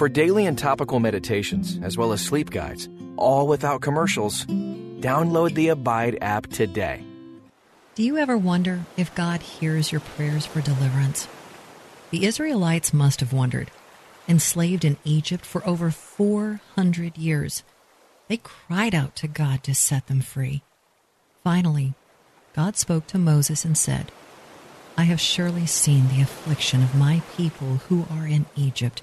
For daily and topical meditations, as well as sleep guides, all without commercials, download the Abide app today. Do you ever wonder if God hears your prayers for deliverance? The Israelites must have wondered. Enslaved in Egypt for over 400 years, they cried out to God to set them free. Finally, God spoke to Moses and said, I have surely seen the affliction of my people who are in Egypt,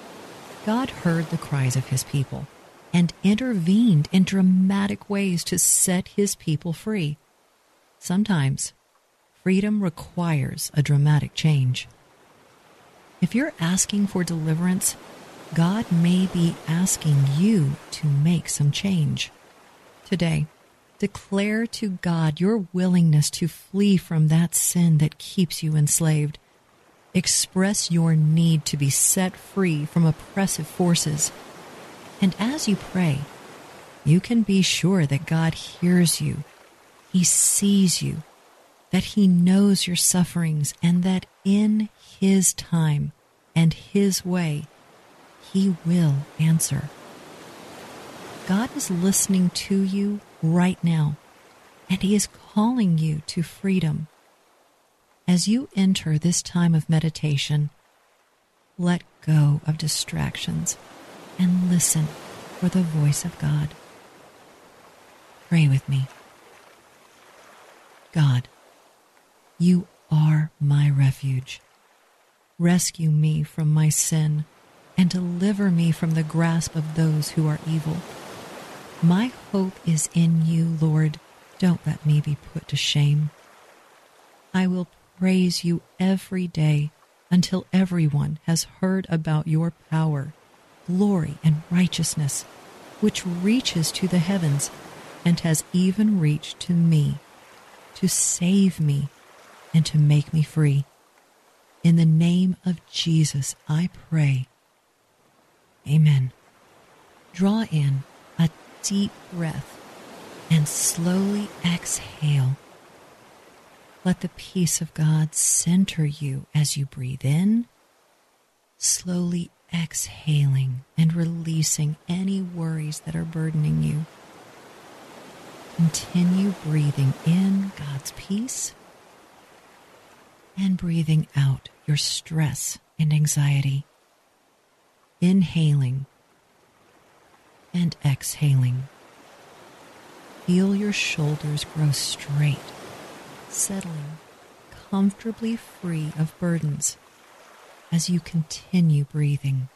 God heard the cries of his people and intervened in dramatic ways to set his people free. Sometimes freedom requires a dramatic change. If you're asking for deliverance, God may be asking you to make some change. Today, declare to God your willingness to flee from that sin that keeps you enslaved. Express your need to be set free from oppressive forces. And as you pray, you can be sure that God hears you, He sees you, that He knows your sufferings, and that in His time and His way, He will answer. God is listening to you right now, and He is calling you to freedom. As you enter this time of meditation, let go of distractions and listen for the voice of God. Pray with me. God, you are my refuge. Rescue me from my sin and deliver me from the grasp of those who are evil. My hope is in you, Lord. Don't let me be put to shame. I will praise you every day until everyone has heard about your power, glory, and righteousness, which reaches to the heavens and has even reached to me, to save me and to make me free. In the name of Jesus, I pray. Amen. Draw in a deep breath and slowly exhale. Let the peace of God center you as you breathe in, slowly exhaling and releasing any worries that are burdening you. Continue breathing in God's peace and breathing out your stress and anxiety. Inhaling and exhaling. Feel your shoulders grow straight, settling comfortably free of burdens as you continue breathing.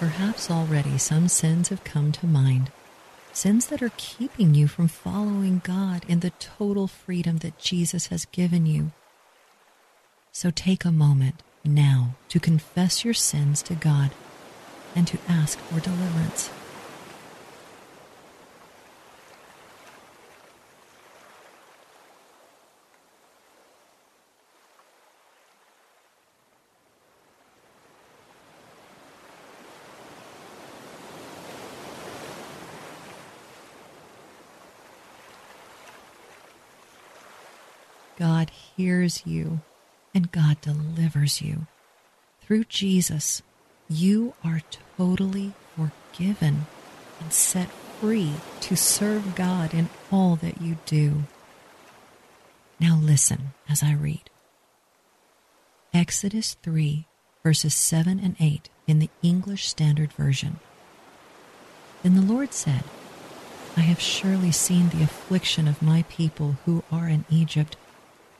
Perhaps already some sins have come to mind, sins that are keeping you from following God in the total freedom that Jesus has given you. So take a moment now to confess your sins to God and to ask for deliverance. God hears you and God delivers you. Through Jesus, you are totally forgiven and set free to serve God in all that you do. Now listen as I read. Exodus 3, verses 7 and 8 in the English Standard Version. Then the Lord said, I have surely seen the affliction of my people who are in Egypt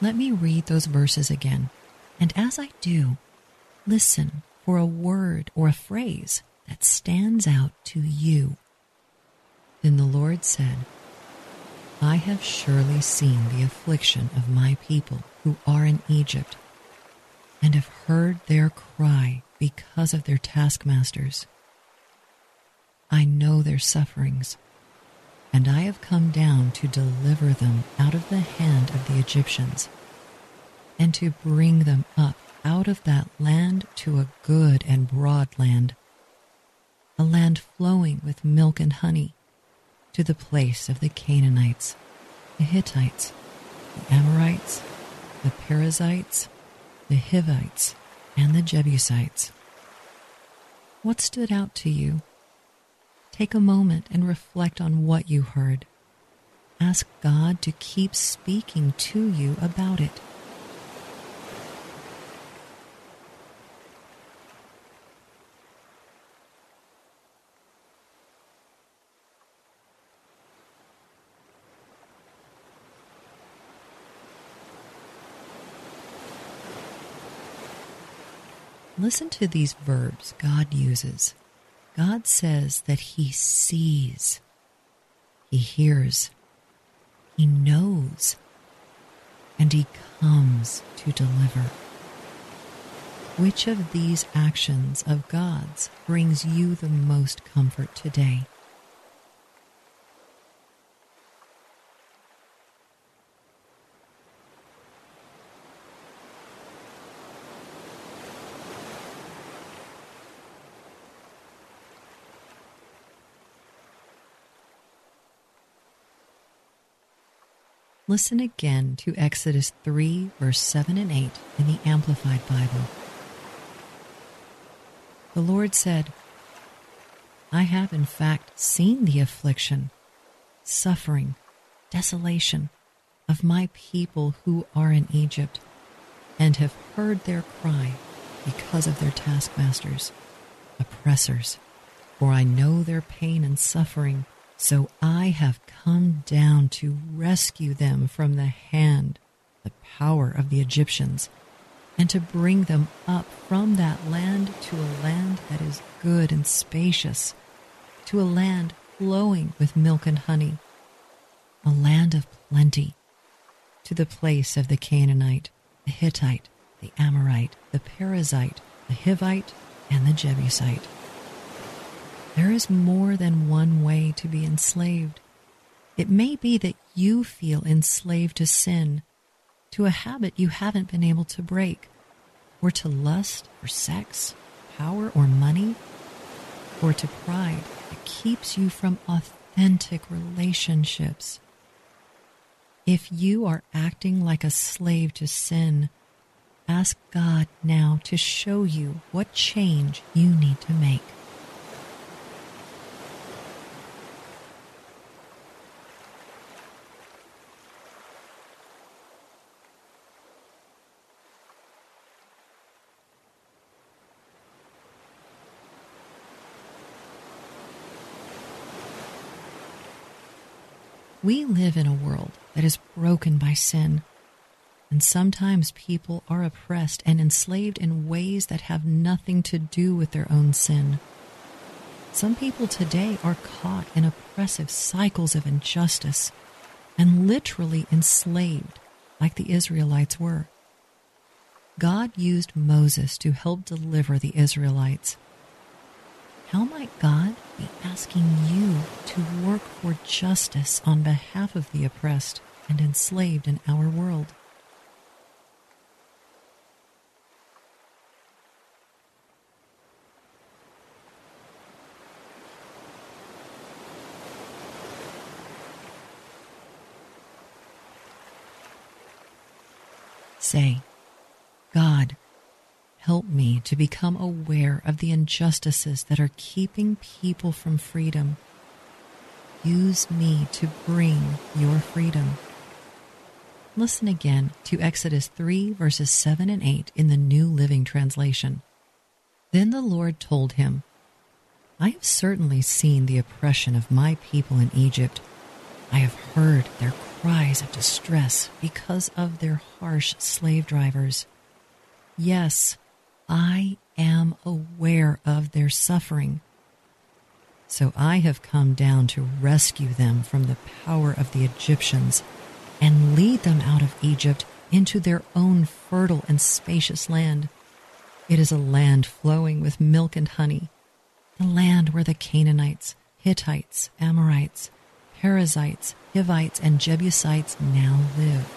Let me read those verses again, and as I do, listen for a word or a phrase that stands out to you. Then the Lord said, I have surely seen the affliction of my people who are in Egypt, and have heard their cry because of their taskmasters. I know their sufferings, and I have come down to deliver them out of the hand of the Egyptians, and to bring them up out of that land to a good and broad land, a land flowing with milk and honey, to the place of the Canaanites, the Hittites, the Amorites, the Perizzites, the Hivites, and the Jebusites. What stood out to you? Take a moment and reflect on what you heard. Ask God to keep speaking to you about it. Listen to these verbs God uses. God says that He sees, He hears, He knows, and He comes to deliver. Which of these actions of God's brings you the most comfort today? Listen again to Exodus 3, verse 7 and 8 in the Amplified Bible. The Lord said, I have in fact seen the affliction, suffering, desolation of my people who are in Egypt, and have heard their cry because of their taskmasters, oppressors, for I know their pain and suffering so I have come down to rescue them from the hand, the power of the Egyptians, and to bring them up from that land to a land that is good and spacious, to a land flowing with milk and honey, a land of plenty, to the place of the Canaanite, the Hittite, the Amorite, the Perizzite, the Hivite, and the Jebusite. There is more than one way to be enslaved. It may be that you feel enslaved to sin, to a habit you haven't been able to break, or to lust for sex, power, or money, or to pride that keeps you from authentic relationships. If you are acting like a slave to sin, ask God now to show you what change you need to make. We live in a world that is broken by sin, and sometimes people are oppressed and enslaved in ways that have nothing to do with their own sin. Some people today are caught in oppressive cycles of injustice and literally enslaved, like the Israelites were. God used Moses to help deliver the Israelites how might God be asking you to work for justice on behalf of the oppressed and enslaved in our world? Say, God, help me to become aware of the injustices that are keeping people from freedom. Use me to bring your freedom. Listen again to Exodus 3, verses 7 and 8 in the New Living Translation. Then the Lord told him, I have certainly seen the oppression of my people in Egypt. I have heard their cries of distress because of their harsh slave drivers. Yes, I am aware of their suffering. So I have come down to rescue them from the power of the Egyptians and lead them out of Egypt into their own fertile and spacious land. It is a land flowing with milk and honey, the land where the Canaanites, Hittites, Amorites, Perizzites, Hivites, and Jebusites now live.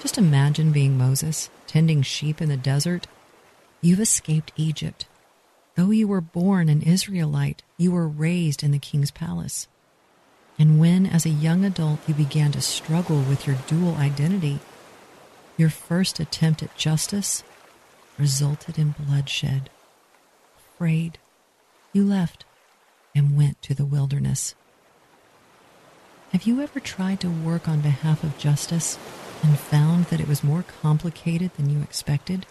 Just imagine being Moses, tending sheep in the desert. You've escaped Egypt. Though you were born an Israelite, you were raised in the king's palace. And when, as a young adult, you began to struggle with your dual identity, your first attempt at justice resulted in bloodshed. Afraid, you left and went to the wilderness. Have you ever tried to work on behalf of justice and found that it was more complicated than you expected?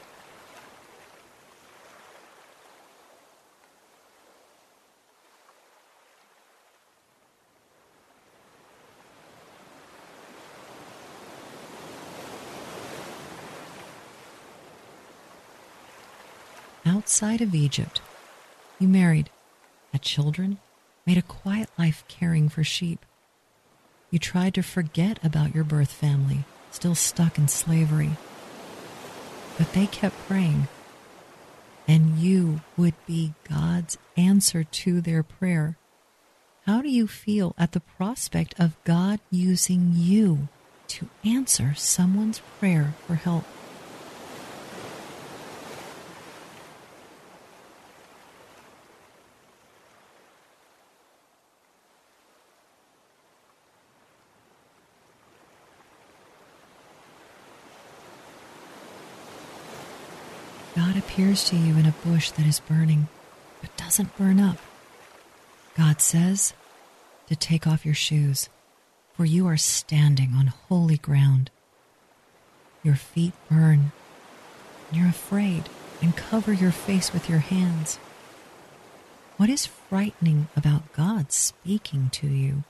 Outside of Egypt. You married, had children, made a quiet life caring for sheep. You tried to forget about your birth family, still stuck in slavery. But they kept praying, and you would be God's answer to their prayer. How do you feel at the prospect of God using you to answer someone's prayer for help? God appears to you in a bush that is burning, but doesn't burn up. God says to take off your shoes, for you are standing on holy ground. Your feet burn, and you're afraid, and cover your face with your hands. What is frightening about God speaking to you?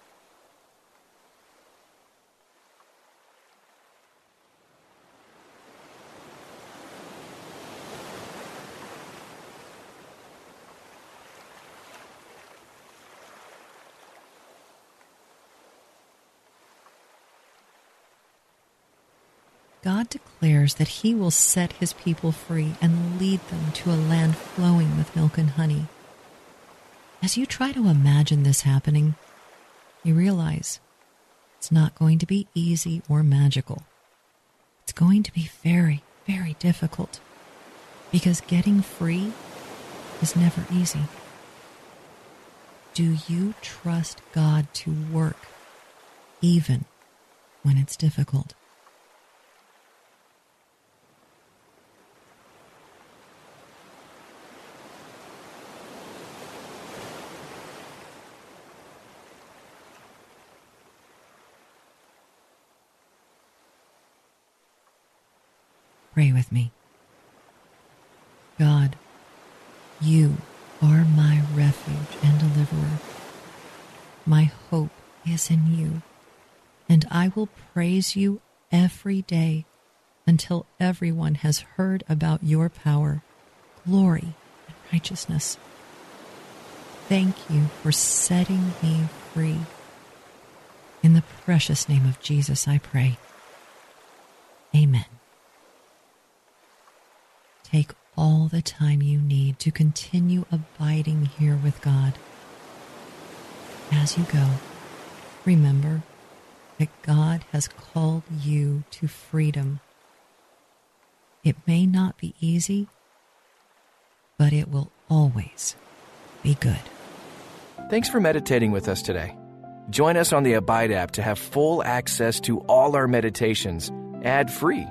God declares that He will set His people free and lead them to a land flowing with milk and honey. As you try to imagine this happening, you realize it's not going to be easy or magical. It's going to be very, very difficult because getting free is never easy. Do you trust God to work even when it's difficult? Pray me. God, you are my refuge and deliverer. My hope is in you, and I will praise you every day until everyone has heard about your power, glory, and righteousness. Thank you for setting me free. In the precious name of Jesus, I pray. Amen. Take all the time you need to continue abiding here with God. As you go, remember that God has called you to freedom. It may not be easy, but it will always be good. Thanks for meditating with us today. Join us on the Abide app to have full access to all our meditations ad free